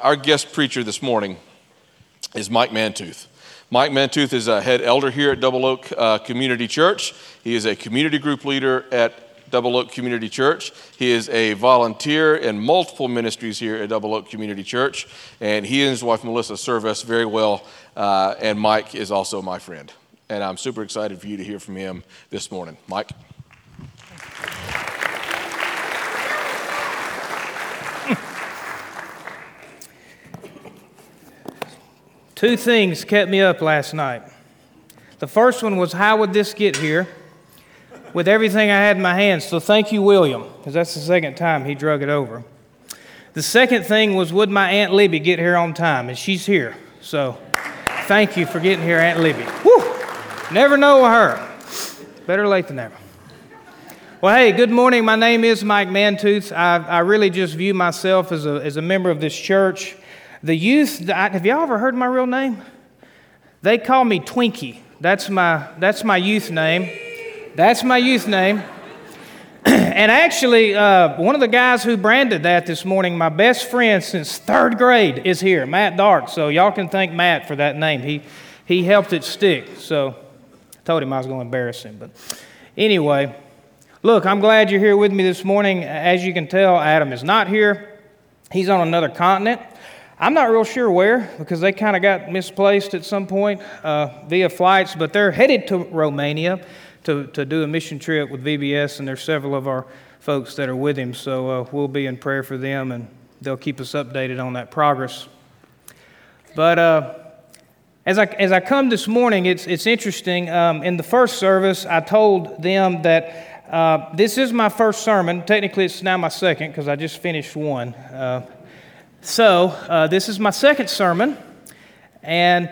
Our guest preacher this morning is Mike Mantooth. Mike Mantooth is a head elder here at Double Oak uh, Community Church. He is a community group leader at Double Oak Community Church. He is a volunteer in multiple ministries here at Double Oak Community Church. And he and his wife Melissa serve us very well. Uh, and Mike is also my friend. And I'm super excited for you to hear from him this morning. Mike? Two things kept me up last night. The first one was how would this get here with everything I had in my hands? So thank you, William, because that's the second time he drug it over. The second thing was would my Aunt Libby get here on time? And she's here. So thank you for getting here, Aunt Libby. Whew! Never know her. Better late than never. Well, hey, good morning. My name is Mike Mantooth. I, I really just view myself as a, as a member of this church. The youth, have y'all ever heard my real name? They call me Twinkie. That's my, that's my youth name. That's my youth name. and actually, uh, one of the guys who branded that this morning, my best friend since third grade, is here, Matt Dark. So y'all can thank Matt for that name. He, he helped it stick. So I told him I was going to embarrass him. But anyway, look, I'm glad you're here with me this morning. As you can tell, Adam is not here, he's on another continent. I'm not real sure where because they kind of got misplaced at some point uh, via flights, but they're headed to Romania to, to do a mission trip with VBS, and there's several of our folks that are with him. So uh, we'll be in prayer for them, and they'll keep us updated on that progress. But uh, as, I, as I come this morning, it's, it's interesting. Um, in the first service, I told them that uh, this is my first sermon. Technically, it's now my second because I just finished one. Uh, so, uh, this is my second sermon, and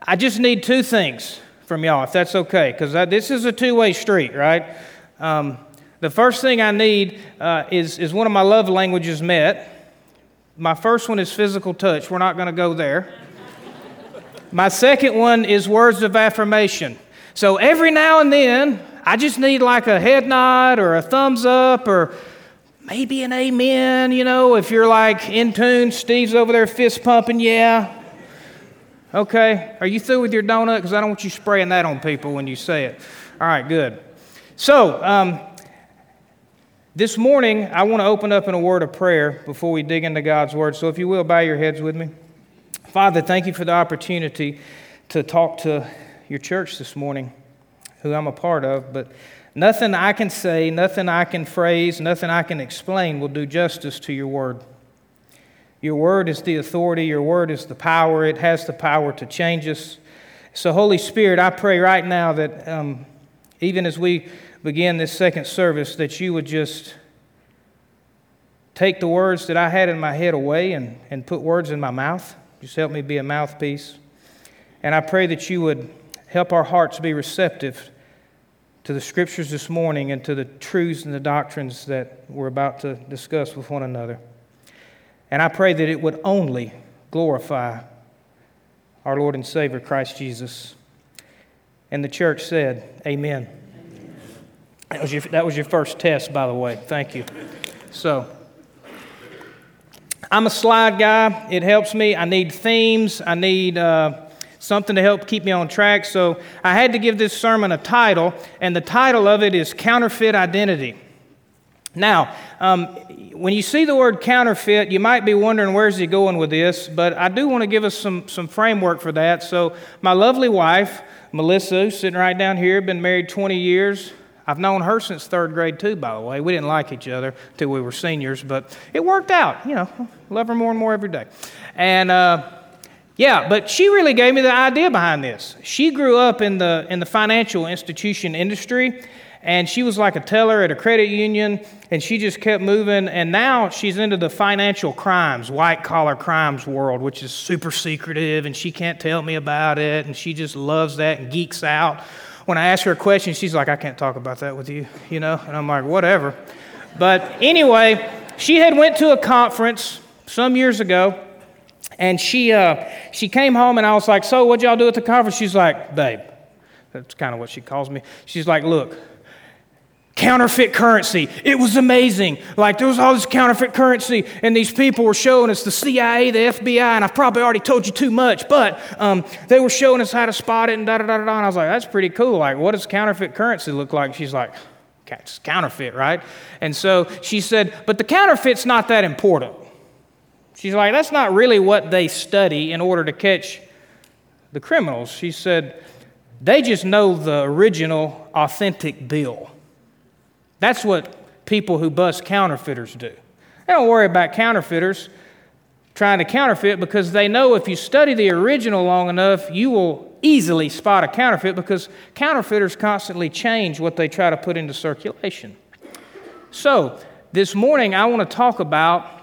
I just need two things from y'all, if that's okay, because this is a two way street, right? Um, the first thing I need uh, is, is one of my love languages met. My first one is physical touch. We're not going to go there. my second one is words of affirmation. So, every now and then, I just need like a head nod or a thumbs up or maybe an amen, you know, if you're like in tune, Steve's over there fist pumping, yeah. Okay, are you through with your donut? Because I don't want you spraying that on people when you say it. All right, good. So, um, this morning, I want to open up in a word of prayer before we dig into God's word. So, if you will, bow your heads with me. Father, thank you for the opportunity to talk to your church this morning, who I'm a part of, but Nothing I can say, nothing I can phrase, nothing I can explain will do justice to your word. Your word is the authority, your word is the power, it has the power to change us. So, Holy Spirit, I pray right now that um, even as we begin this second service, that you would just take the words that I had in my head away and, and put words in my mouth. Just help me be a mouthpiece. And I pray that you would help our hearts be receptive to the scriptures this morning and to the truths and the doctrines that we're about to discuss with one another. And I pray that it would only glorify our Lord and Savior, Christ Jesus. And the church said, Amen. That was your, that was your first test, by the way. Thank you. So, I'm a slide guy. It helps me. I need themes. I need. Uh, something to help keep me on track. So I had to give this sermon a title, and the title of it is Counterfeit Identity. Now, um, when you see the word counterfeit, you might be wondering where's he going with this, but I do want to give us some, some framework for that. So, my lovely wife, Melissa, sitting right down here, been married 20 years. I've known her since third grade, too, by the way. We didn't like each other until we were seniors, but it worked out. You know, love her more and more every day. And, uh, yeah, but she really gave me the idea behind this. She grew up in the, in the financial institution industry, and she was like a teller at a credit union, and she just kept moving. And now she's into the financial crimes, white collar crimes world, which is super secretive, and she can't tell me about it, and she just loves that and geeks out. When I ask her a question, she's like, I can't talk about that with you, you know? And I'm like, whatever. But anyway, she had went to a conference some years ago and she, uh, she came home, and I was like, So, what'd y'all do at the conference? She's like, Babe, that's kind of what she calls me. She's like, Look, counterfeit currency. It was amazing. Like there was all this counterfeit currency, and these people were showing us the CIA, the FBI, and I've probably already told you too much, but um, they were showing us how to spot it and da da da da. And I was like, that's pretty cool. Like, what does counterfeit currency look like? She's like, it's counterfeit, right? And so she said, but the counterfeit's not that important. She's like, that's not really what they study in order to catch the criminals. She said, they just know the original, authentic bill. That's what people who bust counterfeiters do. They don't worry about counterfeiters trying to counterfeit because they know if you study the original long enough, you will easily spot a counterfeit because counterfeiters constantly change what they try to put into circulation. So, this morning I want to talk about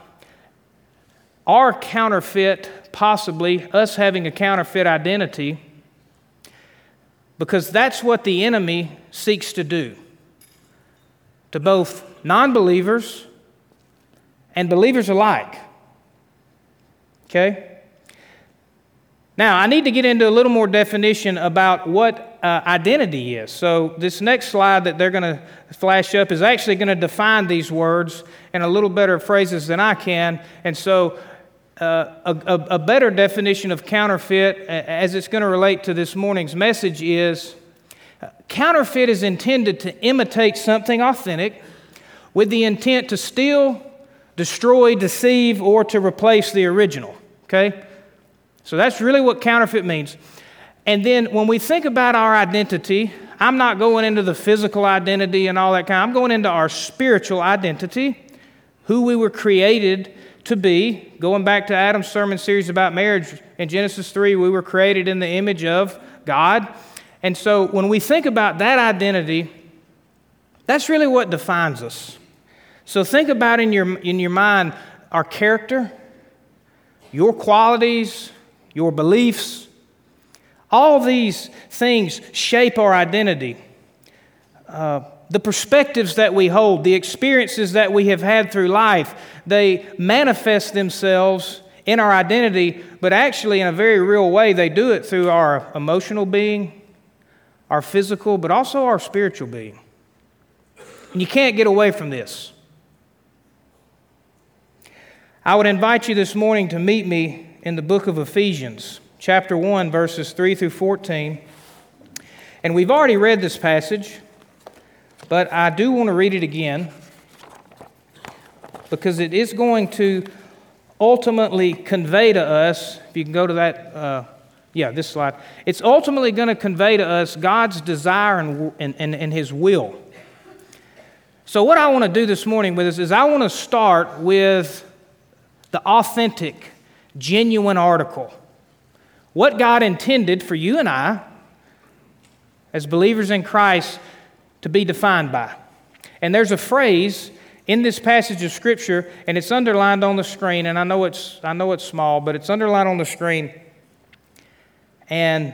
our counterfeit, possibly us having a counterfeit identity, because that's what the enemy seeks to do to both non believers and believers alike. Okay? Now, I need to get into a little more definition about what uh, identity is. So, this next slide that they're going to flash up is actually going to define these words in a little better phrases than I can. And so, uh, a, a, better definition of counterfeit, as it's going to relate to this morning's message, is uh, counterfeit is intended to imitate something authentic with the intent to steal, destroy, deceive, or to replace the original. Okay? So that's really what counterfeit means. And then when we think about our identity, I'm not going into the physical identity and all that kind. I'm going into our spiritual identity, who we were created to be. Going back to Adam's sermon series about marriage in Genesis 3, we were created in the image of God. And so when we think about that identity, that's really what defines us. So think about in your, in your mind our character, your qualities, your beliefs. All these things shape our identity. Uh, the perspectives that we hold, the experiences that we have had through life, they manifest themselves in our identity, but actually, in a very real way, they do it through our emotional being, our physical, but also our spiritual being. And you can't get away from this. I would invite you this morning to meet me in the book of Ephesians, chapter 1, verses 3 through 14. And we've already read this passage, but I do want to read it again because it is going to ultimately convey to us, if you can go to that, uh, yeah, this slide, it's ultimately going to convey to us God's desire and, and, and, and His will. So, what I want to do this morning with this is I want to start with the authentic genuine article. What God intended for you and I, as believers in Christ, to be defined by. And there's a phrase in this passage of Scripture, and it's underlined on the screen, and I know it's, I know it's small, but it's underlined on the screen. And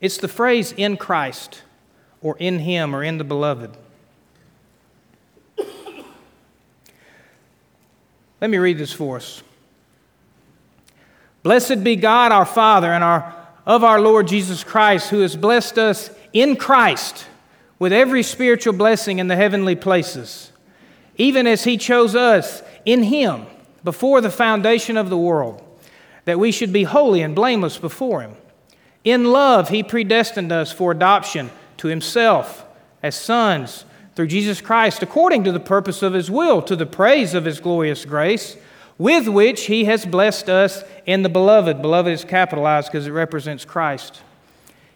it's the phrase in Christ, or in Him, or in the beloved. Let me read this for us. Blessed be God our Father and our, of our Lord Jesus Christ, who has blessed us in Christ with every spiritual blessing in the heavenly places, even as He chose us in Him before the foundation of the world, that we should be holy and blameless before Him. In love, He predestined us for adoption to Himself as sons through Jesus Christ, according to the purpose of His will, to the praise of His glorious grace with which he has blessed us in the beloved. Beloved is capitalized because it represents Christ.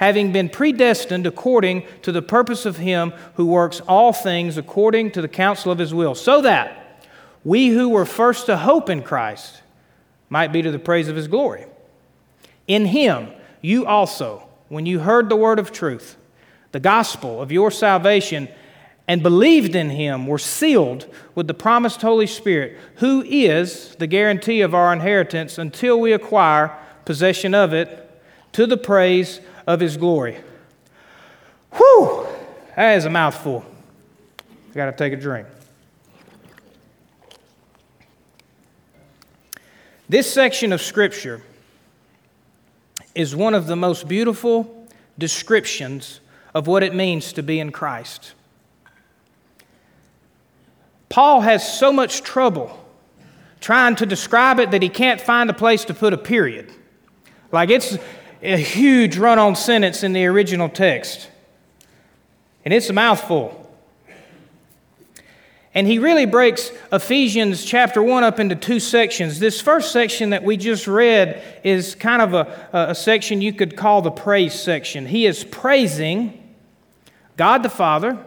having been predestined according to the purpose of Him who works all things according to the counsel of His will, so that we who were first to hope in Christ might be to the praise of His glory. In Him you also, when you heard the word of truth, the gospel of your salvation, and believed in him were sealed with the promised Holy Spirit, who is the guarantee of our inheritance until we acquire possession of it to the praise of his glory. Whew! That is a mouthful. I got to take a drink. This section of Scripture is one of the most beautiful descriptions of what it means to be in Christ. Paul has so much trouble trying to describe it that he can't find a place to put a period. Like it's a huge run on sentence in the original text, and it's a mouthful. And he really breaks Ephesians chapter 1 up into two sections. This first section that we just read is kind of a, a section you could call the praise section. He is praising God the Father,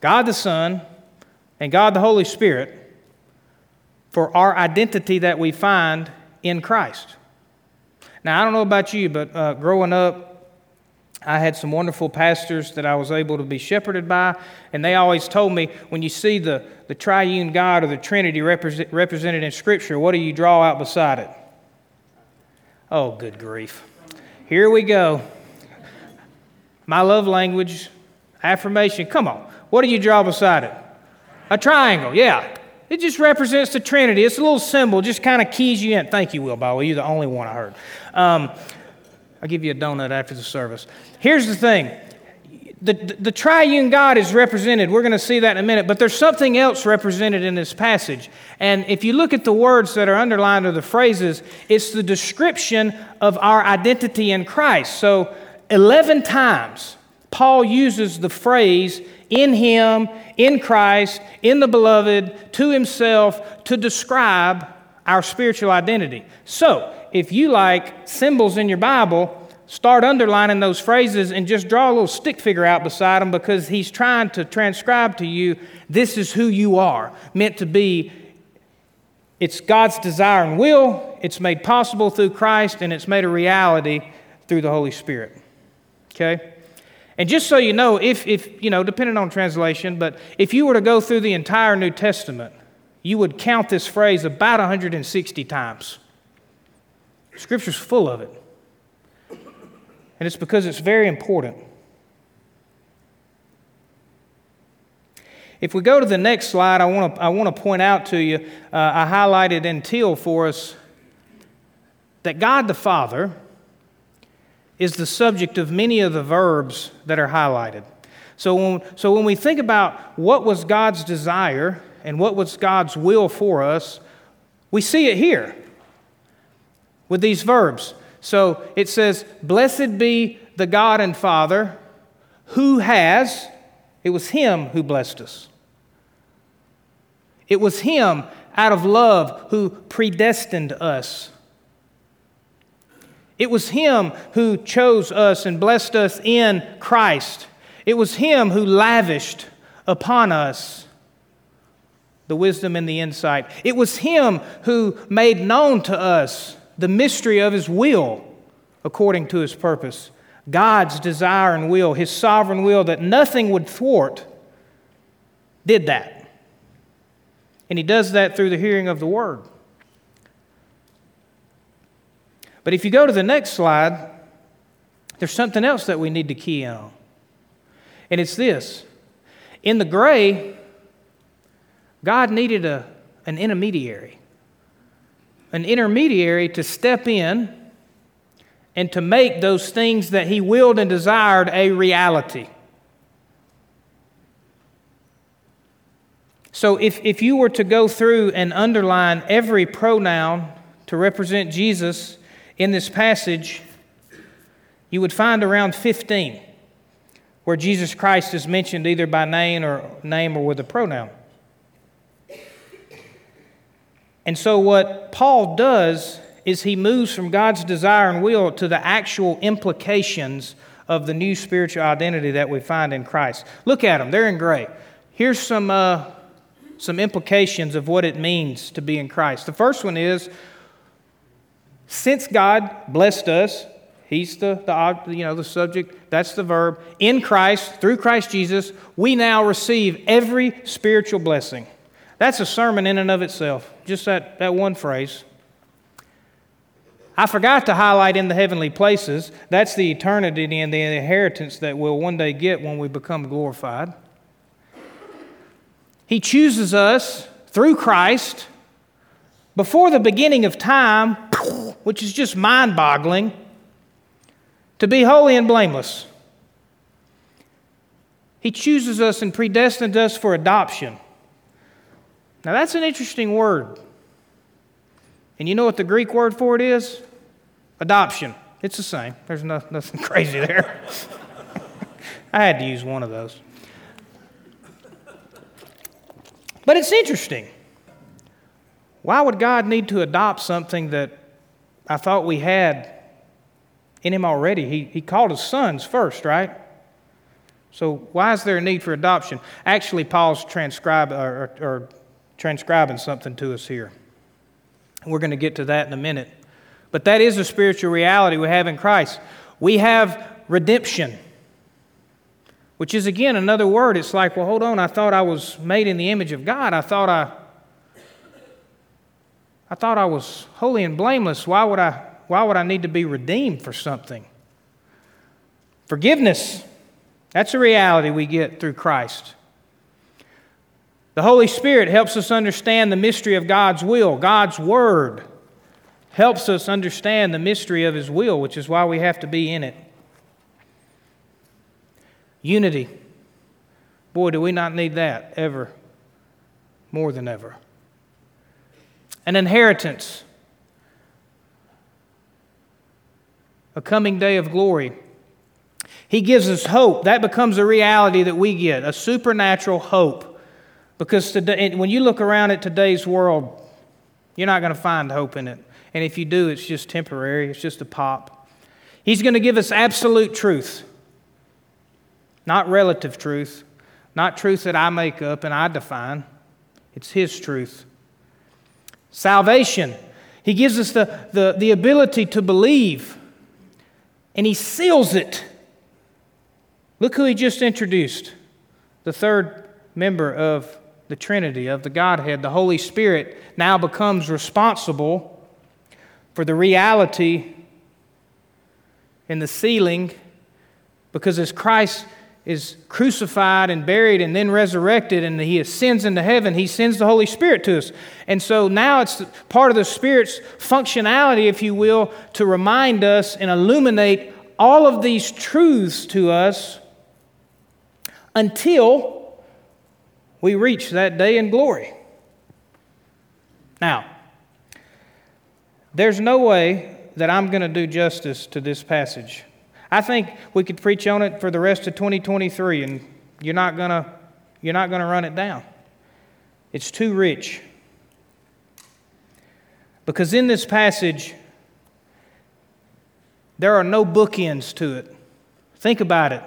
God the Son, and God the Holy Spirit for our identity that we find in Christ. Now, I don't know about you, but uh, growing up, I had some wonderful pastors that I was able to be shepherded by, and they always told me when you see the, the triune God or the Trinity represent, represented in Scripture, what do you draw out beside it? Oh, good grief. Here we go. My love language, affirmation. Come on. What do you draw beside it? A triangle, yeah. It just represents the Trinity. It's a little symbol, just kind of keys you in. Thank you, Will Bowie. You're the only one I heard. Um, I'll give you a donut after the service. Here's the thing the, the, the, triune God is represented. We're going to see that in a minute, but there's something else represented in this passage. And if you look at the words that are underlined or the phrases, it's the description of our identity in Christ. So, 11 times, Paul uses the phrase in Him, in Christ, in the beloved, to Himself, to describe our spiritual identity. So, if you like symbols in your Bible, start underlining those phrases and just draw a little stick figure out beside them because he's trying to transcribe to you this is who you are, meant to be. It's God's desire and will, it's made possible through Christ, and it's made a reality through the Holy Spirit. Okay? And just so you know, if, if you know, depending on translation, but if you were to go through the entire New Testament, you would count this phrase about 160 times. Scripture's full of it. And it's because it's very important. If we go to the next slide, I want to, I want to point out to you, uh, I highlighted in teal for us that God the Father is the subject of many of the verbs that are highlighted. So when, so when we think about what was God's desire and what was God's will for us, we see it here with these verbs. So it says, Blessed be the God and Father who has, it was Him who blessed us. It was Him out of love who predestined us. It was Him who chose us and blessed us in Christ. It was Him who lavished upon us the wisdom and the insight. It was Him who made known to us the mystery of His will according to His purpose. God's desire and will, His sovereign will that nothing would thwart, did that. And He does that through the hearing of the Word. But if you go to the next slide, there's something else that we need to key in on. And it's this in the gray, God needed a, an intermediary an intermediary to step in and to make those things that he willed and desired a reality. So, if, if you were to go through and underline every pronoun to represent Jesus in this passage, you would find around 15 where Jesus Christ is mentioned either by name or name or with a pronoun. And so, what Paul does is he moves from God's desire and will to the actual implications of the new spiritual identity that we find in Christ. Look at them, they're in gray. Here's some, uh, some implications of what it means to be in Christ. The first one is since God blessed us, He's the, the, you know, the subject, that's the verb. In Christ, through Christ Jesus, we now receive every spiritual blessing. That's a sermon in and of itself, just that, that one phrase. I forgot to highlight in the heavenly places, that's the eternity and the inheritance that we'll one day get when we become glorified. He chooses us through Christ before the beginning of time, which is just mind boggling to be holy and blameless. He chooses us and predestines us for adoption. Now, that's an interesting word. And you know what the Greek word for it is? Adoption. It's the same. There's no, nothing crazy there. I had to use one of those. But it's interesting. Why would God need to adopt something that I thought we had in him already. He, he called us sons first, right? So why is there a need for adoption? Actually, Paul's transcribe, or, or, transcribing something to us here. We're going to get to that in a minute. But that is a spiritual reality we have in Christ. We have redemption, which is again another word. It's like, well, hold on, I thought I was made in the image of God. I thought I I thought I was holy and blameless. Why would I why would I need to be redeemed for something? Forgiveness. That's a reality we get through Christ. The Holy Spirit helps us understand the mystery of God's will. God's Word helps us understand the mystery of His will, which is why we have to be in it. Unity. Boy, do we not need that ever, more than ever. An inheritance. a coming day of glory. He gives us hope. That becomes a reality that we get, a supernatural hope. Because today, when you look around at today's world, you're not going to find hope in it. And if you do, it's just temporary, it's just a pop. He's going to give us absolute truth, not relative truth, not truth that I make up and I define. It's His truth. Salvation. He gives us the, the, the ability to believe and he seals it. Look who he just introduced the third member of the Trinity, of the Godhead, the Holy Spirit, now becomes responsible for the reality and the sealing because as Christ is crucified and buried and then resurrected and he ascends into heaven, he sends the Holy Spirit to us. And so now it's part of the Spirit's functionality, if you will, to remind us and illuminate all of these truths to us until we reach that day in glory. Now, there's no way that I'm going to do justice to this passage. I think we could preach on it for the rest of 2023 and you're not going to you're not going to run it down. It's too rich. Because in this passage there are no bookends to it. Think about it.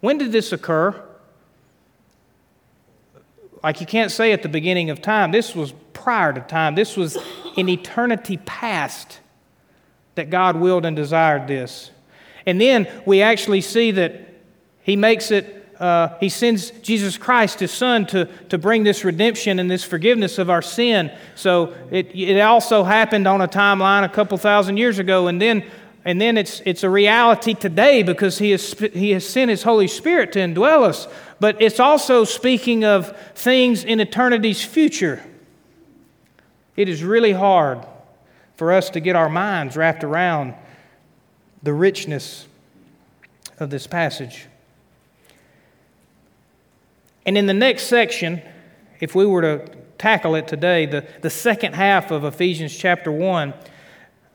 When did this occur? Like you can't say at the beginning of time. This was prior to time. This was in eternity past that God willed and desired this. And then we actually see that He makes it, uh, He sends Jesus Christ, His Son, to, to bring this redemption and this forgiveness of our sin. So it, it also happened on a timeline a couple thousand years ago. And then and then it's, it's a reality today because he has, he has sent His Holy Spirit to indwell us. But it's also speaking of things in eternity's future. It is really hard for us to get our minds wrapped around the richness of this passage. And in the next section, if we were to tackle it today, the, the second half of Ephesians chapter 1,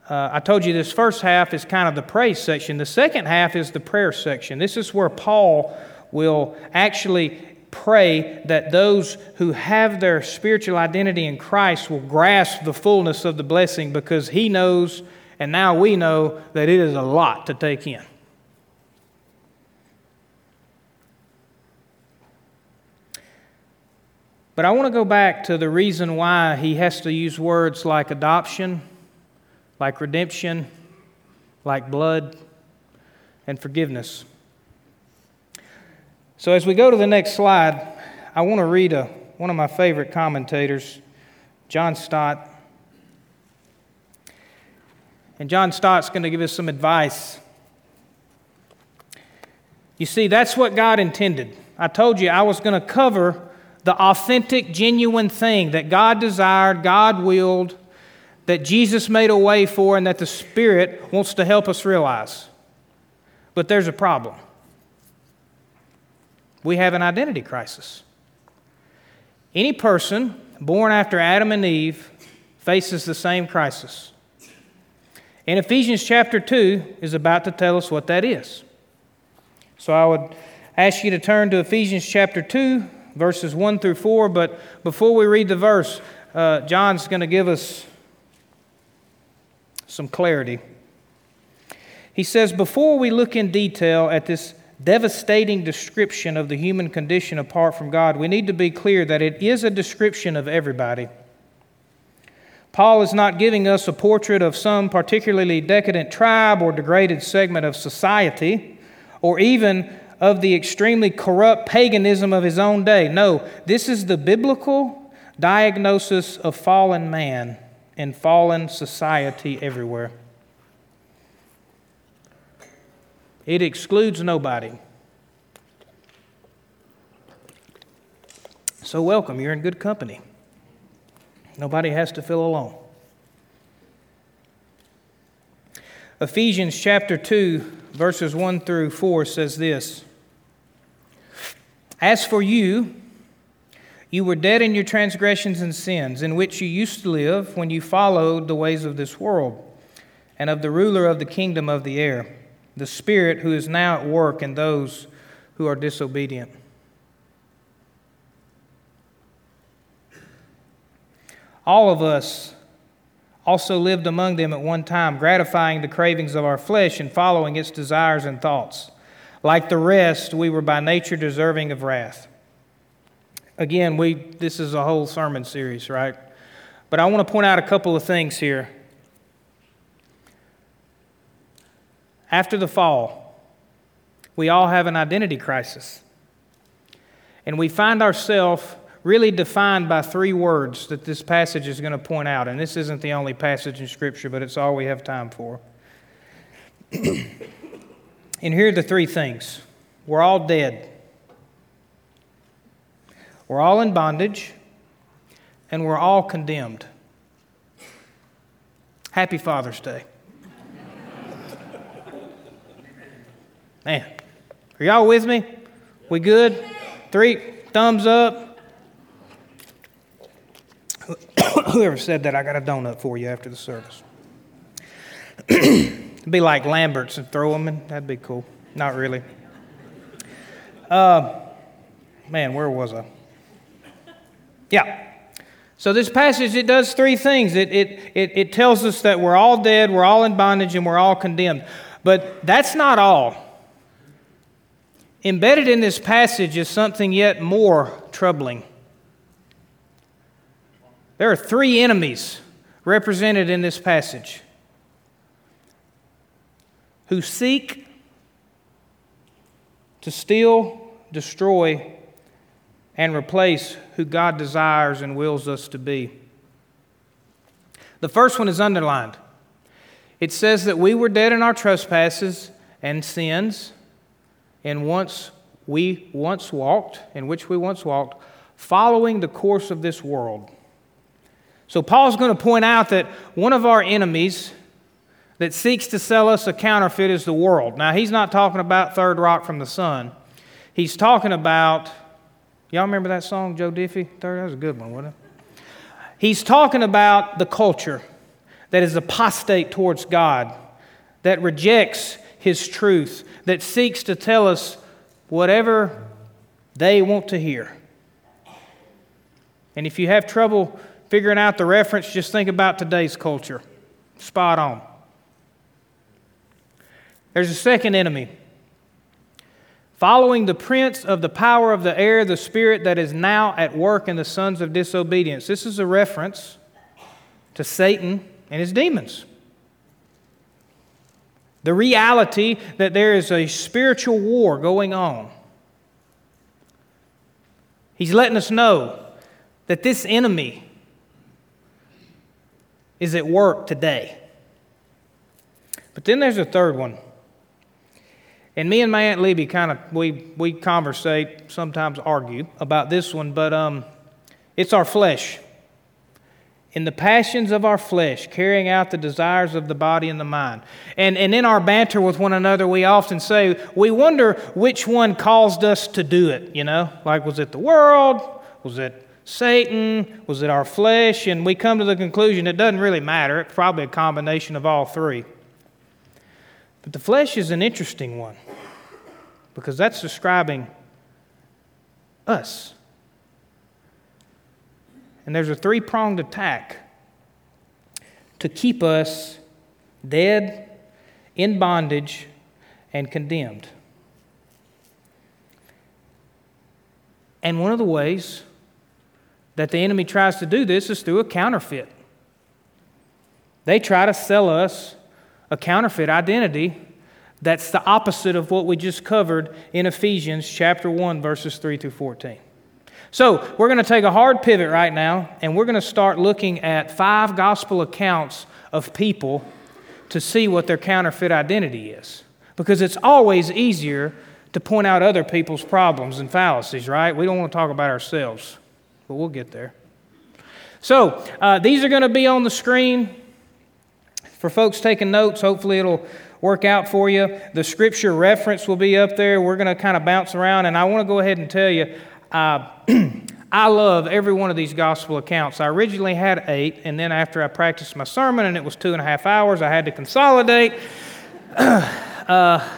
uh, I told you this first half is kind of the praise section. The second half is the prayer section. This is where Paul will actually pray that those who have their spiritual identity in Christ will grasp the fullness of the blessing because he knows and now we know that it is a lot to take in. But I want to go back to the reason why he has to use words like adoption, like redemption, like blood, and forgiveness. So, as we go to the next slide, I want to read a, one of my favorite commentators, John Stott. And John Stott's going to give us some advice. You see, that's what God intended. I told you I was going to cover the authentic, genuine thing that God desired, God willed, that Jesus made a way for, and that the Spirit wants to help us realize. But there's a problem. We have an identity crisis. Any person born after Adam and Eve faces the same crisis. And Ephesians chapter 2 is about to tell us what that is. So I would ask you to turn to Ephesians chapter 2, verses 1 through 4. But before we read the verse, uh, John's going to give us some clarity. He says, Before we look in detail at this devastating description of the human condition apart from God, we need to be clear that it is a description of everybody. Paul is not giving us a portrait of some particularly decadent tribe or degraded segment of society, or even of the extremely corrupt paganism of his own day. No, this is the biblical diagnosis of fallen man and fallen society everywhere. It excludes nobody. So, welcome. You're in good company. Nobody has to feel alone. Ephesians chapter 2, verses 1 through 4 says this As for you, you were dead in your transgressions and sins, in which you used to live when you followed the ways of this world and of the ruler of the kingdom of the air, the Spirit who is now at work in those who are disobedient. All of us also lived among them at one time, gratifying the cravings of our flesh and following its desires and thoughts. Like the rest, we were by nature deserving of wrath. Again, we, this is a whole sermon series, right? But I want to point out a couple of things here. After the fall, we all have an identity crisis. And we find ourselves really defined by three words that this passage is going to point out. And this isn't the only passage in Scripture, but it's all we have time for. and here are the three things we're all dead, we're all in bondage, and we're all condemned. Happy Father's Day. Man, are y'all with me? We good? Three thumbs up. whoever said that, I got a donut for you after the service. It'd be like Lambert's and throw them in. That'd be cool. Not really. Uh, man, where was I? Yeah. So this passage, it does three things. It, it, it, it tells us that we're all dead, we're all in bondage, and we're all condemned. But that's not all. Embedded in this passage is something yet more troubling. There are three enemies represented in this passage who seek to steal, destroy, and replace who God desires and wills us to be. The first one is underlined. It says that we were dead in our trespasses and sins, and once we once walked, in which we once walked, following the course of this world. So, Paul's going to point out that one of our enemies that seeks to sell us a counterfeit is the world. Now, he's not talking about Third Rock from the Sun. He's talking about, y'all remember that song, Joe Diffie? Third, that was a good one, wasn't it? He's talking about the culture that is apostate towards God, that rejects his truth, that seeks to tell us whatever they want to hear. And if you have trouble figuring out the reference, just think about today's culture. Spot on. There's a second enemy. Following the prince of the power of the air, the spirit that is now at work in the sons of disobedience. This is a reference to Satan and his demons. the reality that there is a spiritual war going on. He's letting us know that this enemy is at work today. But then there's a third one. And me and my Aunt Libby kind of, we, we conversate, sometimes argue about this one, but um, it's our flesh. In the passions of our flesh, carrying out the desires of the body and the mind. And, and in our banter with one another, we often say, we wonder which one caused us to do it, you know? Like, was it the world? Was it Satan? Was it our flesh? And we come to the conclusion it doesn't really matter. It's probably a combination of all three. But the flesh is an interesting one because that's describing us. And there's a three pronged attack to keep us dead, in bondage, and condemned. And one of the ways that the enemy tries to do this is through a counterfeit. They try to sell us a counterfeit identity that's the opposite of what we just covered in Ephesians chapter 1 verses 3 through 14. So, we're going to take a hard pivot right now and we're going to start looking at five gospel accounts of people to see what their counterfeit identity is. Because it's always easier to point out other people's problems and fallacies, right? We don't want to talk about ourselves but we'll get there. So, uh, these are going to be on the screen for folks taking notes. Hopefully, it'll work out for you. The scripture reference will be up there. We're going to kind of bounce around, and I want to go ahead and tell you. Uh, I love every one of these gospel accounts. I originally had eight, and then after I practiced my sermon and it was two and a half hours, I had to consolidate. uh,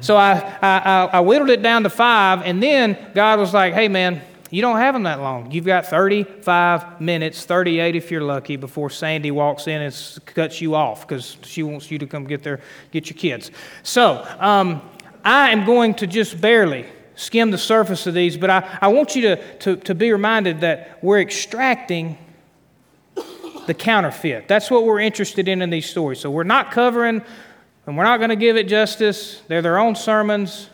so I, I, I whittled it down to five, and then God was like, hey, man, you don't have them that long. You've got 35 minutes, 38 if you're lucky, before Sandy walks in and cuts you off because she wants you to come get there, get your kids. So um, I am going to just barely skim the surface of these, but I, I want you to, to, to be reminded that we're extracting the counterfeit. That's what we're interested in in these stories. So we're not covering, and we're not going to give it justice. They're their own sermons.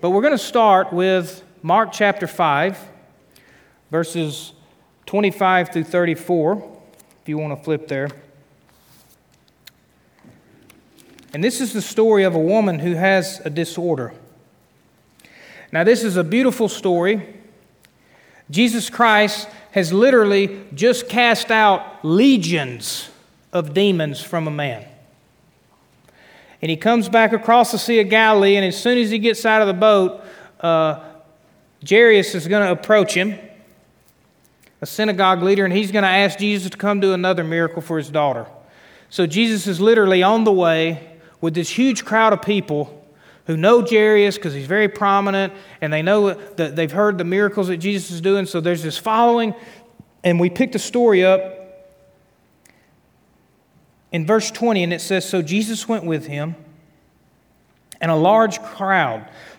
But we're going to start with Mark chapter 5, verses 25 through 34, if you want to flip there. And this is the story of a woman who has a disorder. Now, this is a beautiful story. Jesus Christ has literally just cast out legions of demons from a man. And he comes back across the Sea of Galilee, and as soon as he gets out of the boat, uh, Jairus is going to approach him, a synagogue leader, and he's going to ask Jesus to come do another miracle for his daughter. So Jesus is literally on the way with this huge crowd of people who know Jairus because he's very prominent and they know that they've heard the miracles that Jesus is doing. So there's this following, and we pick the story up in verse 20, and it says So Jesus went with him, and a large crowd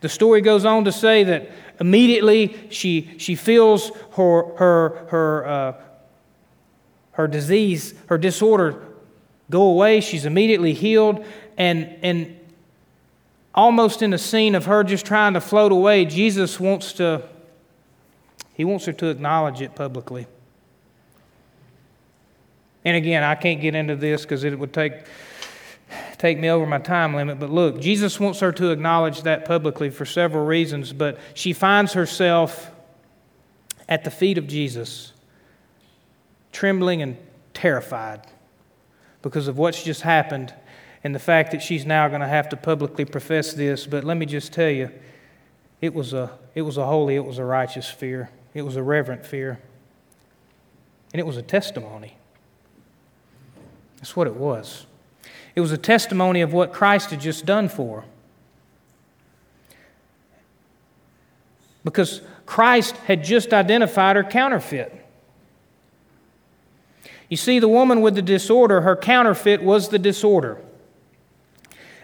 The story goes on to say that immediately she, she feels her, her, her, uh, her disease, her disorder go away. She's immediately healed. And, and almost in the scene of her just trying to float away, Jesus wants to, he wants her to acknowledge it publicly. And again, I can't get into this because it would take take me over my time limit, but look, Jesus wants her to acknowledge that publicly for several reasons, but she finds herself at the feet of Jesus, trembling and terrified because of what's just happened and the fact that she's now going to have to publicly profess this. But let me just tell you, it was a, it was a holy, it was a righteous fear, it was a reverent fear, and it was a testimony. That's what it was. It was a testimony of what Christ had just done for. Because Christ had just identified her counterfeit. You see, the woman with the disorder, her counterfeit was the disorder.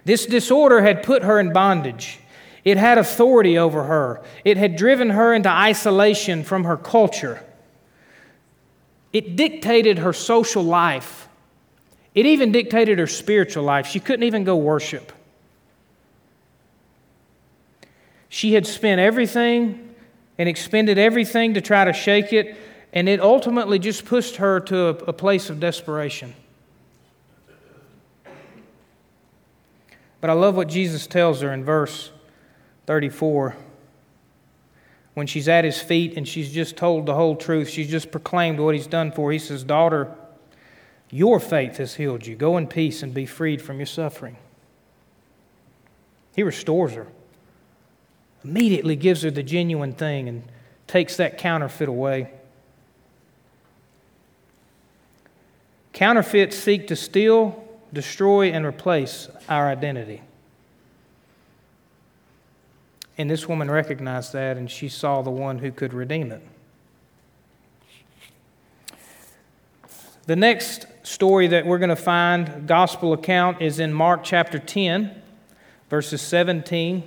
This disorder had put her in bondage. It had authority over her. It had driven her into isolation from her culture. It dictated her social life. It even dictated her spiritual life. She couldn't even go worship. She had spent everything and expended everything to try to shake it, and it ultimately just pushed her to a, place of desperation. But I love what Jesus tells her in verse 34. When she's at his feet and she's just told the whole truth, she's just proclaimed what he's done for her. He says, Daughter, your faith has healed you. Go in peace and be freed from your suffering. He restores her, immediately gives her the genuine thing and takes that counterfeit away. Counterfeits seek to steal, destroy, and replace our identity. And this woman recognized that and she saw the one who could redeem it. The next story that we're going to find, gospel account, is in Mark chapter 10, verses 17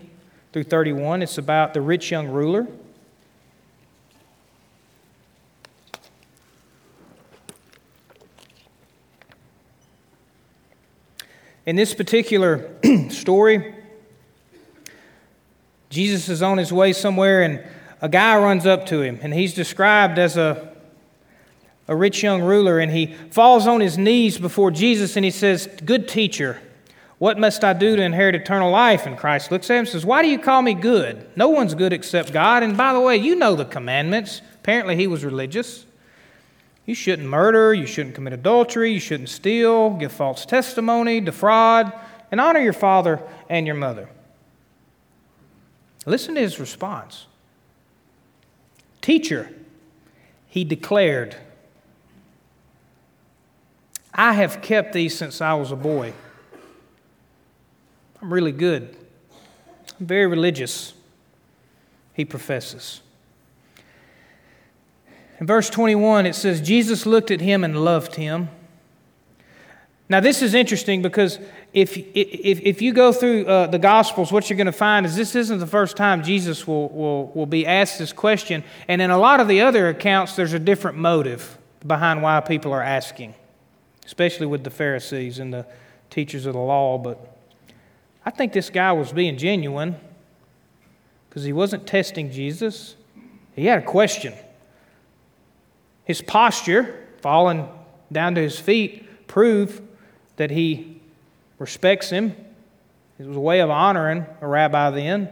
through 31. It's about the rich young ruler. In this particular story, Jesus is on his way somewhere, and a guy runs up to him, and he's described as a, a rich young ruler, and he falls on his knees before Jesus and he says, Good teacher, what must I do to inherit eternal life? And Christ looks at him and says, Why do you call me good? No one's good except God. And by the way, you know the commandments. Apparently, he was religious. You shouldn't murder, you shouldn't commit adultery, you shouldn't steal, give false testimony, defraud, and honor your father and your mother. Listen to his response Teacher, he declared, I have kept these since I was a boy. I'm really good. I'm very religious, he professes. In verse 21, it says, Jesus looked at him and loved him. Now, this is interesting because if, if, if you go through uh, the Gospels, what you're going to find is this isn't the first time Jesus will, will, will be asked this question. And in a lot of the other accounts, there's a different motive behind why people are asking, especially with the Pharisees and the teachers of the law. But I think this guy was being genuine because he wasn't testing Jesus, he had a question. His posture, falling down to his feet, proved that he respects him. It was a way of honoring a rabbi then.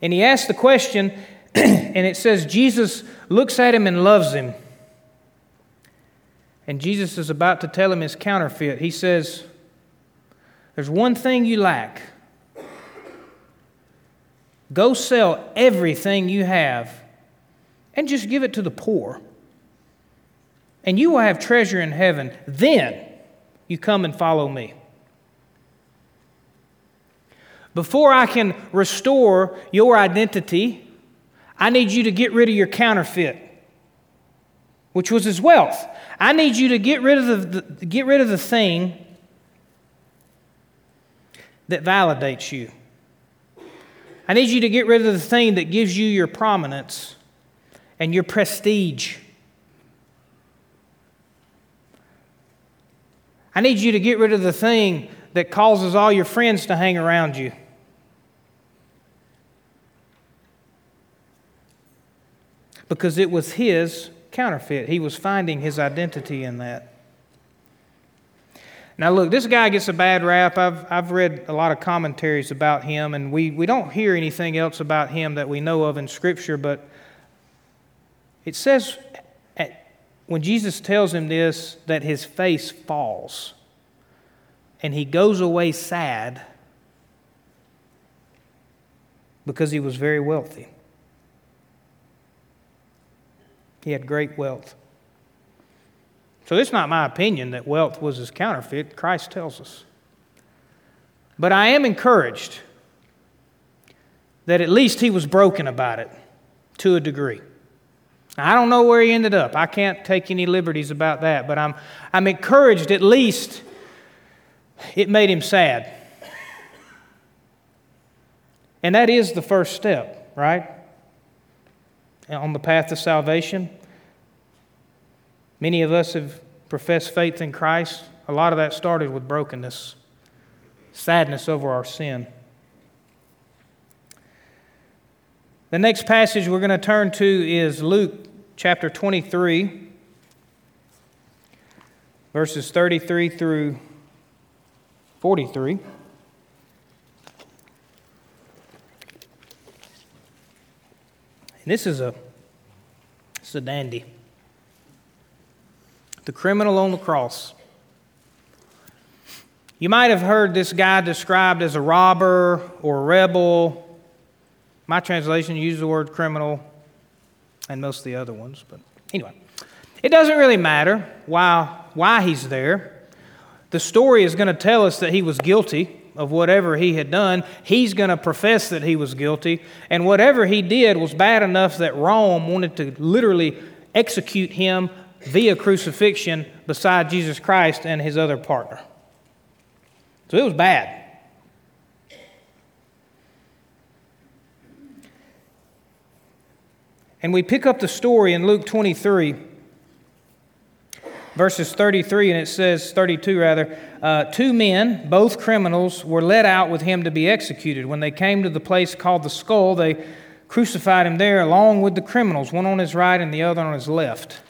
And he asked the question, and it says Jesus looks at him and loves him. And Jesus is about to tell him his counterfeit. He says, There's one thing you lack. Go sell everything you have and just give it to the poor. And you will have treasure in heaven. Then you come and follow me. Before I can restore your identity, I need you to get rid of your counterfeit, which was his wealth. I need you to get rid of the, the get rid of the thing that validates you. I need you to get rid of the thing that gives you your prominence and your prestige. I need you to get rid of the thing that causes all your friends to hang around you. Because it was his counterfeit. He was finding his identity in that. Now, look, this guy gets a bad rap. I've, I've read a lot of commentaries about him, and we, we don't hear anything else about him that we know of in Scripture, but it says when Jesus tells him this that his face falls and he goes away sad because he was very wealthy. He had great wealth. So it's not my opinion that wealth was his counterfeit. Christ tells us. But I am encouraged that at least he was broken about it to a degree. I don't know where he ended up. I can't take any liberties about that, but I'm, I'm encouraged at least it made him sad. And that is the first step, right? On the path to salvation. Many of us have professed faith in Christ. A lot of that started with brokenness, sadness over our sin. The next passage we're going to turn to is Luke chapter 23, verses 33 through 43. And this is a, this is a dandy. The criminal on the cross. You might have heard this guy described as a robber or a rebel. My translation uses the word criminal and most of the other ones, but anyway. It doesn't really matter why, why he's there. The story is going to tell us that he was guilty of whatever he had done. He's going to profess that he was guilty. And whatever he did was bad enough that Rome wanted to literally execute him via crucifixion beside Jesus Christ and his other partner. So it was bad. And we pick up the story in Luke 23 verses 33, and it says, 32 rather, uh, two men, both criminals, were led out with him to be executed. When they came to the place called the skull, they crucified him there along with the criminals, one on his right and the other on his left.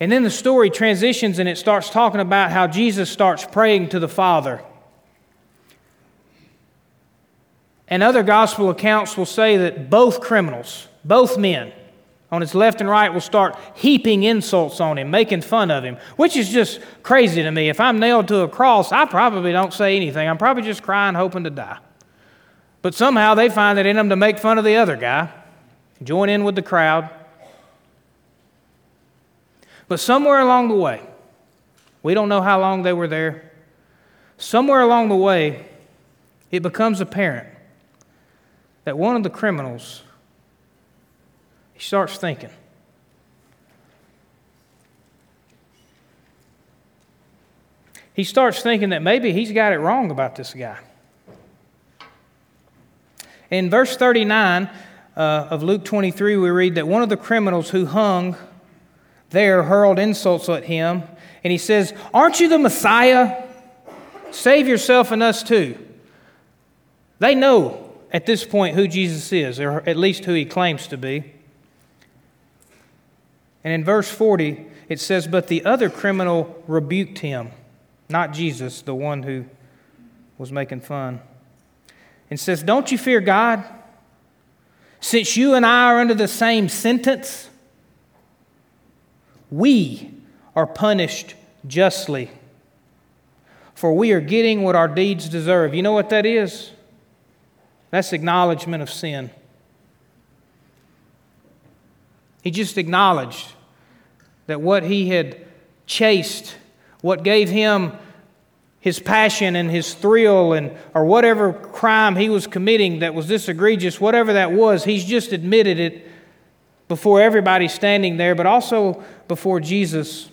And then the story transitions and it starts talking about how Jesus starts praying to the Father. And other gospel accounts will say that both criminals, both men, on his left and right will start heaping insults on him, making fun of him, which is just crazy to me. If I'm nailed to a cross, I probably don't say anything. I'm probably just crying, hoping to die. But somehow they find it in them to make fun of the other guy, join in with the crowd. But somewhere along the way, we don't know how long they were there, somewhere along the way, it becomes apparent that one of the criminals he starts thinking. He starts thinking that maybe he's got it wrong about this guy. In verse 39 uh, of Luke 23, we read that one of the criminals who hung there hurled insults at him, and he says, Aren't you the Messiah? Save yourself and us too. They know at this point who Jesus is, or at least who he claims to be. And in verse 40, it says, But the other criminal rebuked him, not Jesus, the one who was making fun, and says, Don't you fear God? Since you and I are under the same sentence, we are punished justly, for we are getting what our deeds deserve. You know what that is? That's acknowledgement of sin. He just acknowledged that what he had chased, what gave him his passion and his thrill and or whatever crime he was committing that was this egregious, whatever that was, he's just admitted it before everybody standing there, but also before Jesus.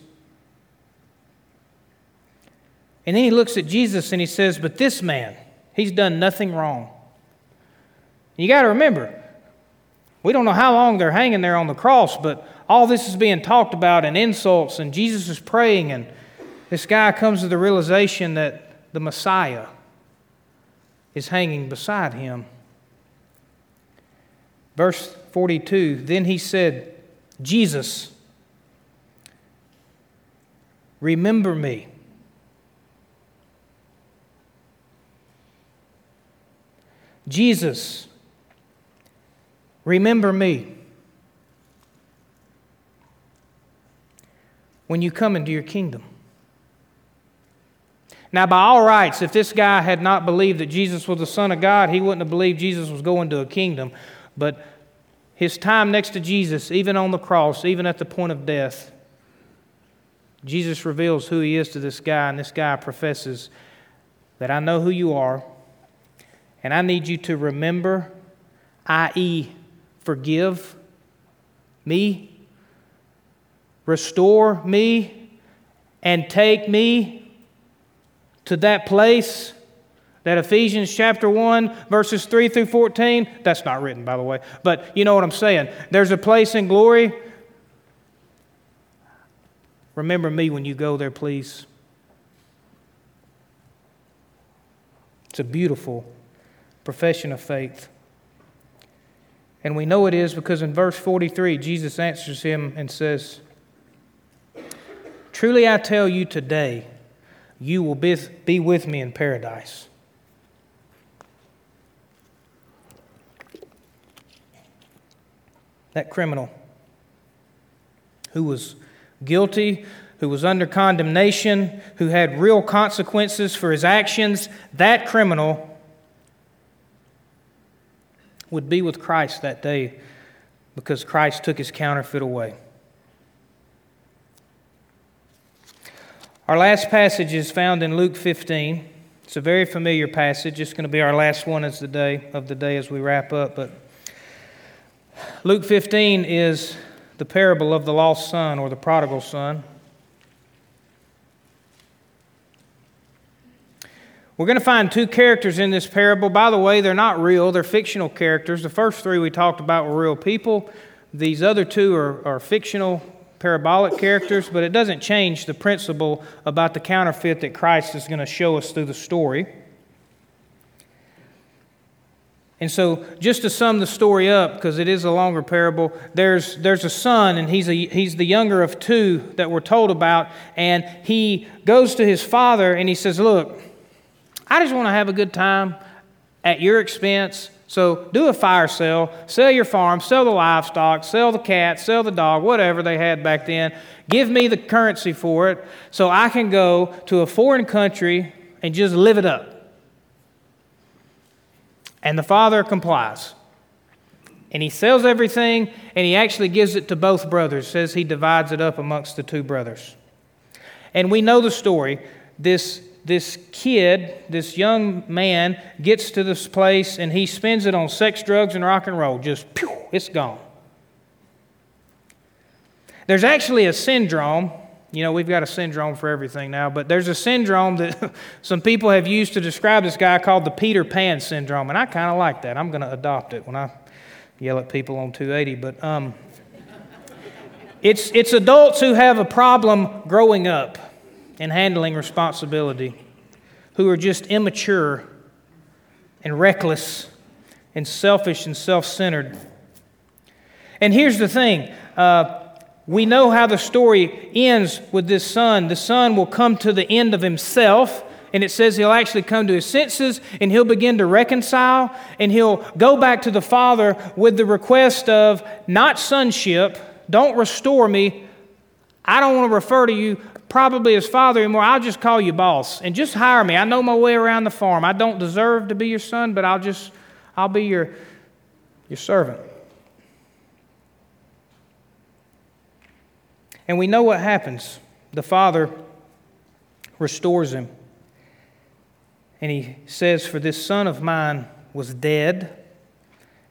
And then he looks at Jesus and he says, But this man, he's done nothing wrong. You got to remember, we don't know how long they're hanging there on the cross, but all this is being talked about and insults, and Jesus is praying, and this guy comes to the realization that the Messiah is hanging beside him. Verse 42 Then he said, Jesus, remember me. Jesus, Remember me when you come into your kingdom. Now, by all rights, if this guy had not believed that Jesus was the Son of God, he wouldn't have believed Jesus was going to a kingdom. But his time next to Jesus, even on the cross, even at the point of death, Jesus reveals who he is to this guy, and this guy professes that I know who you are, and I need you to remember, i.e., forgive me, restore me, and take me to that place that Ephesians chapter 1, verses 3 through 14, that's not written, by the way, but you know what I'm saying. There's a place in glory. Remember me when you go there, please. It's a beautiful profession of faith. And we know it is because in verse 43, Jesus answers him and says, Truly I tell you today, you will be with me in paradise. That criminal who was guilty, who was under condemnation, who had real consequences for his actions, that criminal would be with Christ that day because Christ took his counterfeit away. Our last passage is found in Luke 15. It's a very familiar passage. It's going to be our last one as the day of the day as we wrap up. But Luke 15 is the parable of the lost son or the prodigal son. We're going to find two characters in this parable. By the way, they're not real, they're fictional characters. The first three we talked about were real people. These other two are, are fictional, parabolic characters, but it doesn't change the principle about the counterfeit that Christ is going to show us through the story. And so, just to sum the story up, because it is a longer parable, there's, there's a son, and he's, a, he's the younger of two that we're told about. And he goes to his father and he says, Look, I just want to have a good time at your expense. So do a fire sale, sell your farm, sell the livestock, sell the cat, sell the dog, whatever they had back then. Give me the currency for it so I can go to a foreign country and just live it up. And the father complies. And he sells everything and he actually gives it to both brothers, says he divides it up amongst the two brothers. And we know the story. This this kid, this young man, gets to this place and he spends it on sex, drugs, and rock and roll. Just, pew, it's gone. There's actually a syndrome. You know, we've got a syndrome for everything now, but there's a syndrome that some people have used to describe this guy called the Peter Pan syndrome, and I kind of like that. I'm going to adopt it when I yell at people on 280. But um, it's, it's adults who have a problem growing up and handling responsibility, who are just immature and reckless and selfish and self centered. And here's the thing uh, we know how the story ends with this son. The son will come to the end of himself. And it says he'll actually come to his senses and he'll begin to reconcile and he'll go back to the father with the request of not sonship, don't restore me. I don't want to refer to you probably his father anymore. I'll just call you boss and just hire me. I know my way around the farm. I don't deserve to be your son, but I'll just, I'll be your, your servant. And we know what happens. The father restores him. And he says, For this son of mine was dead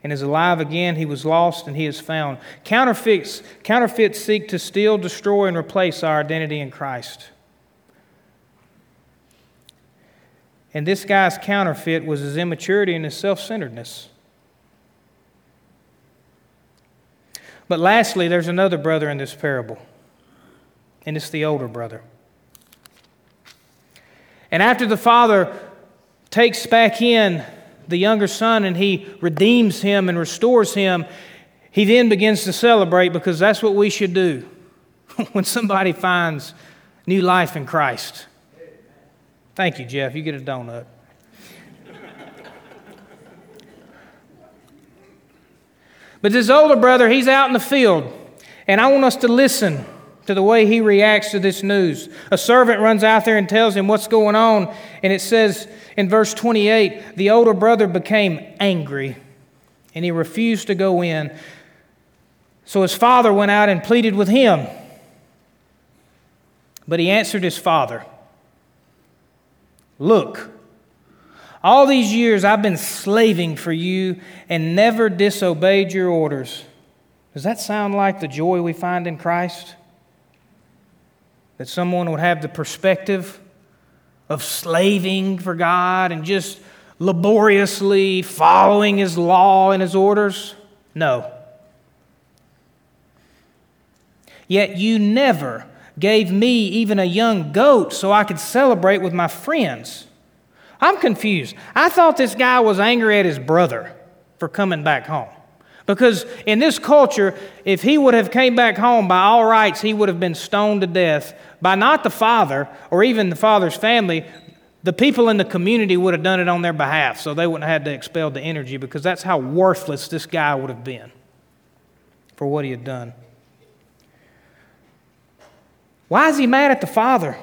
and is alive again. He was lost and he is found. Counterfeits, counterfeits seek to steal, destroy, and replace our identity in Christ. And this guy's counterfeit was his immaturity and his self centeredness. But lastly, there's another brother in this parable, and it's the older brother. And after the father takes back in the younger son and he redeems him and restores him, he then begins to celebrate because that's what we should do when somebody finds new life in Christ. Thank you, Jeff. You get a donut. But this older brother, he's out in the field, and I want us to listen to the way he reacts to this news. A servant runs out there and tells him what's going on, and it says in verse 28 the older brother became angry and he refused to go in. So his father went out and pleaded with him. But he answered his father Look, all these years I've been slaving for you and never disobeyed your orders. Does that sound like the joy we find in Christ? That someone would have the perspective of slaving for God and just laboriously following His law and His orders? No. Yet you never gave me even a young goat so I could celebrate with my friends. I'm confused. I thought this guy was angry at his brother for coming back home. Because in this culture, if he would have came back home by all rights, he would have been stoned to death by not the father or even the father's family. The people in the community would have done it on their behalf, so they wouldn't have had to expel the energy because that's how worthless this guy would have been for what he had done. Why is he mad at the father?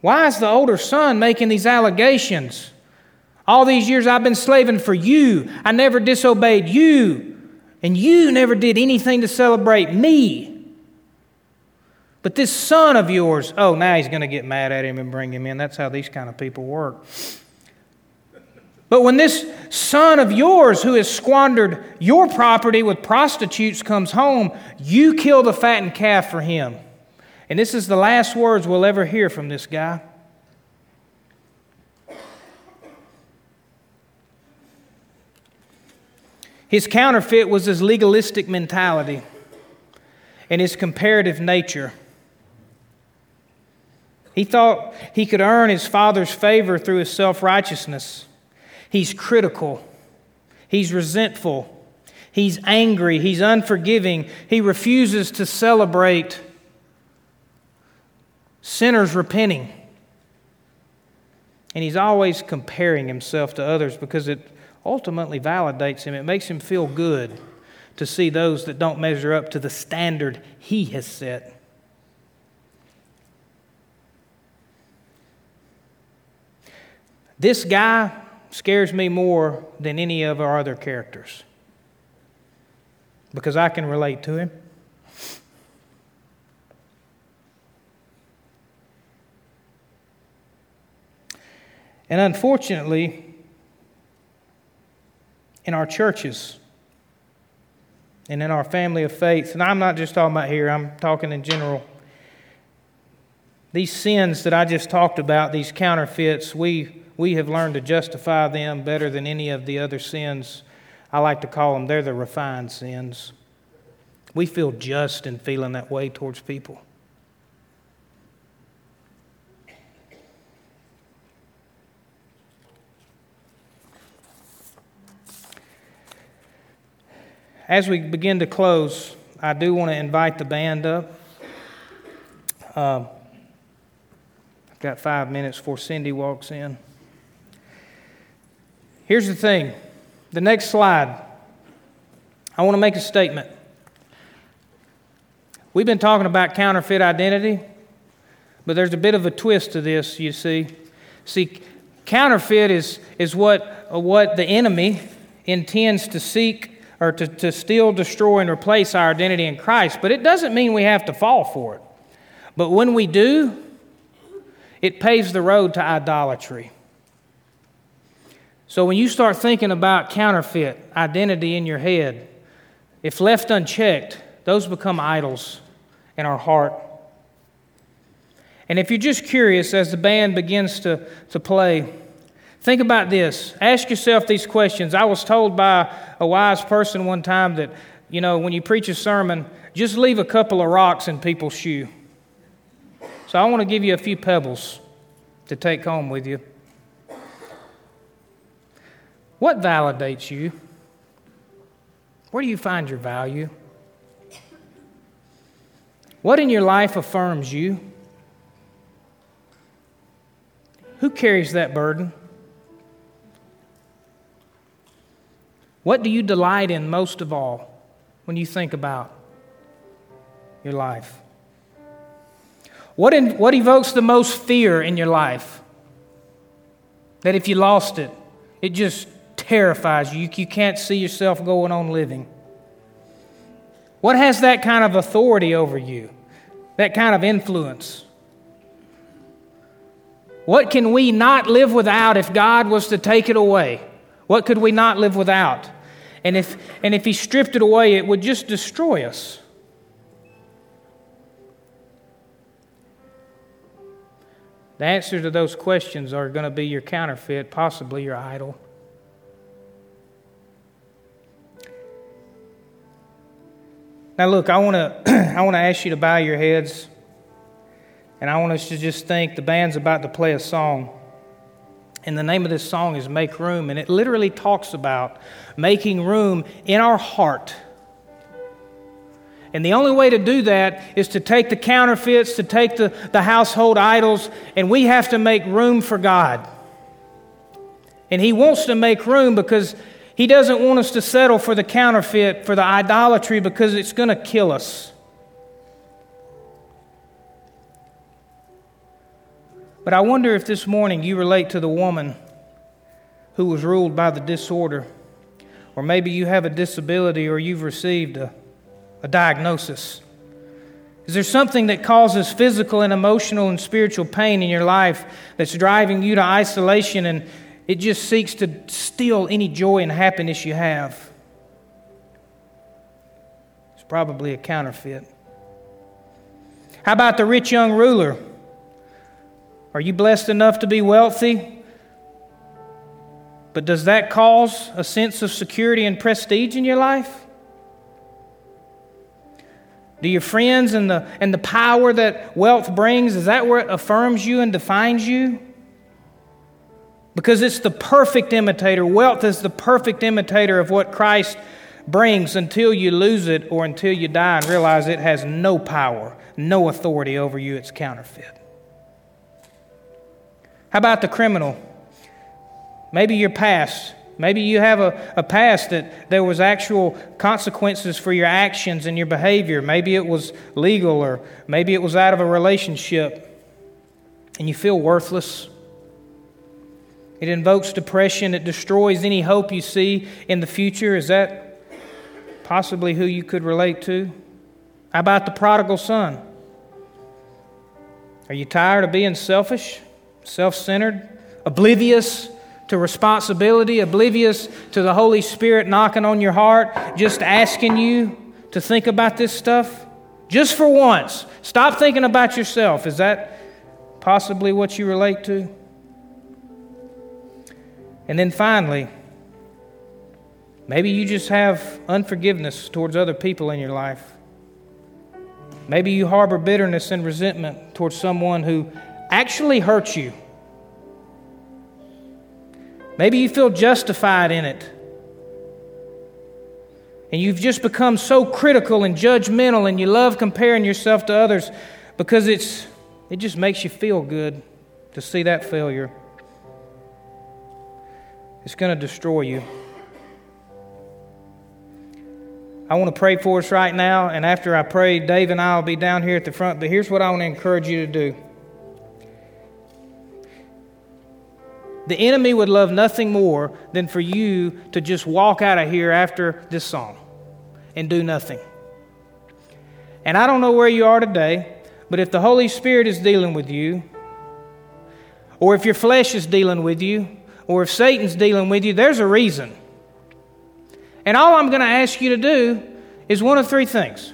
Why is the older son making these allegations? All these years I've been slaving for you. I never disobeyed you. And you never did anything to celebrate me. But this son of yours, oh, now he's going to get mad at him and bring him in. That's how these kind of people work. But when this son of yours who has squandered your property with prostitutes comes home, you kill the fattened calf for him. And this is the last words we'll ever hear from this guy. His counterfeit was his legalistic mentality and his comparative nature. He thought he could earn his father's favor through his self righteousness. He's critical. He's resentful. He's angry. He's unforgiving. He refuses to celebrate sinners repenting. And he's always comparing himself to others because it ultimately validates him. It makes him feel good to see those that don't measure up to the standard he has set. This guy scares me more than any of our other characters because I can relate to him. And unfortunately, in our churches and in our family of faith, and I'm not just talking about here, I'm talking in general. These sins that I just talked about, these counterfeits, we we have learned to justify them better than any of the other sins. I like to call them, they're the refined sins. We feel just in feeling that way towards people. As we begin to close, I do want to invite the band up. Uh, I've got five minutes before Cindy walks in. Here's the thing the next slide. I want to make a statement. We've been talking about counterfeit identity, but there's a bit of a twist to this, you see. See, counterfeit is, is what, what the enemy intends to seek or to, to steal, destroy, and replace our identity in Christ, but it doesn't mean we have to fall for it. But when we do, it paves the road to idolatry. So when you start thinking about counterfeit identity in your head, if left unchecked, those become idols in our heart. And if you're just curious as the band begins to, to play, think about this. Ask yourself these questions. I was told by a wise person one time that, you know, when you preach a sermon, just leave a couple of rocks in people's shoe. So I want to give you a few pebbles to take home with you. What validates you? Where do you find your value? What in your life affirms you? Who carries that burden? What do you delight in most of all when you think about your life? What, in, what evokes the most fear in your life? That if you lost it, it just terrifies you. You can't see yourself going on living. What has that kind of authority over you? that kind of influence. What can we not live without if God was to take it away? What could we not live without? And if, and if He stripped it away, it would just destroy us. The answer to those questions are going to be your counterfeit, possibly your idol. Now, look, I want to I want to ask you to bow your heads, and I want us to just think the band's about to play a song. And the name of this song is Make Room, and it literally talks about making room in our heart. And the only way to do that is to take the counterfeits, to take the, the household idols, and we have to make room for God. And He wants to make room because He doesn't want us to settle for the counterfeit, for the idolatry, because it's going to kill us. But I wonder if this morning you relate to the woman who was ruled by the disorder, or maybe you have a disability or you've received a, a diagnosis. Is there something that causes physical and emotional and spiritual pain in your life that's driving you to isolation and it just seeks to steal any joy and happiness you have? It's probably a counterfeit. How about the rich young ruler? Are you blessed enough to be wealthy? But does that cause a sense of security and prestige in your life? Do your friends and the, and the power that wealth brings, is that where it affirms you and defines you? Because it's the perfect imitator. Wealth is the perfect imitator of what Christ brings until you lose it or until you die and realize it has no power, no authority over you. It's counterfeit. How about the criminal? Maybe your past. Maybe you have a, a past that there was actual consequences for your actions and your behavior. Maybe it was legal or maybe it was out of a relationship and you feel worthless. It invokes depression. It destroys any hope you see in the future. Is that possibly who you could relate to? How about the prodigal son? Are you tired of being selfish? self centered, oblivious to responsibility, oblivious to the Holy Spirit knocking on your heart, just asking you to think about this stuff? Just for once, stop thinking about yourself. Is that possibly what you relate to? And then finally, maybe you just have unforgiveness towards other people in your life. Maybe you harbor bitterness and resentment towards someone who actually hurts you. Maybe you feel justified in it. And you've just become so critical and judgmental and you love comparing yourself to others because it's, it just makes you feel good to see that failure. It's going to destroy you. I want to pray for us right now, and after I pray, Dave and I will be down here at the front. But here's what I want to encourage you to do. The enemy would love nothing more than for you to just walk out of here after this song and do nothing. And I don't know where you are today, but if the Holy Spirit is dealing with you, or if your flesh is dealing with you, or if Satan's dealing with you, there's a reason. And all I'm going to ask you to do is one of three things.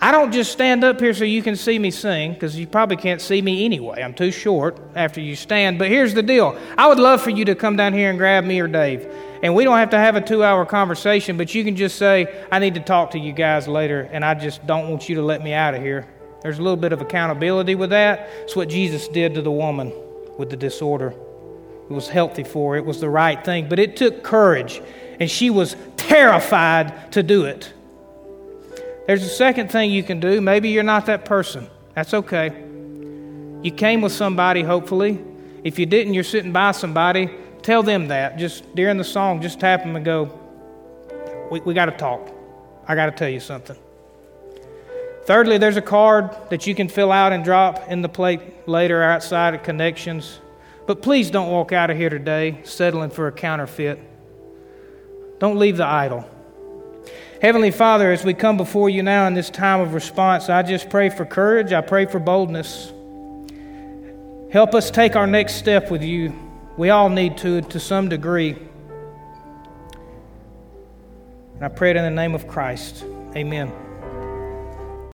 I don't just stand up here so you can see me sing, because you probably can't see me anyway. I'm too short after you stand. But here's the deal I would love for you to come down here and grab me or Dave. And we don't have to have a two hour conversation, but you can just say, I need to talk to you guys later, and I just don't want you to let me out of here. There's a little bit of accountability with that. It's what Jesus did to the woman with the disorder. It was healthy for her, it was the right thing, but it took courage, and she was terrified to do it. There's a second thing you can do. Maybe you're not that person. That's okay. You came with somebody, hopefully. If you didn't, you're sitting by somebody. Tell them that. Just during the song, just tap them and go, We, we got to talk. I got to tell you something. Thirdly, there's a card that you can fill out and drop in the plate later outside of connections. But please don't walk out of here today settling for a counterfeit. Don't leave the idol. Heavenly Father, as we come before you now in this time of response, I just pray for courage. I pray for boldness. Help us take our next step with you. We all need to, to some degree. And I pray it in the name of Christ. Amen.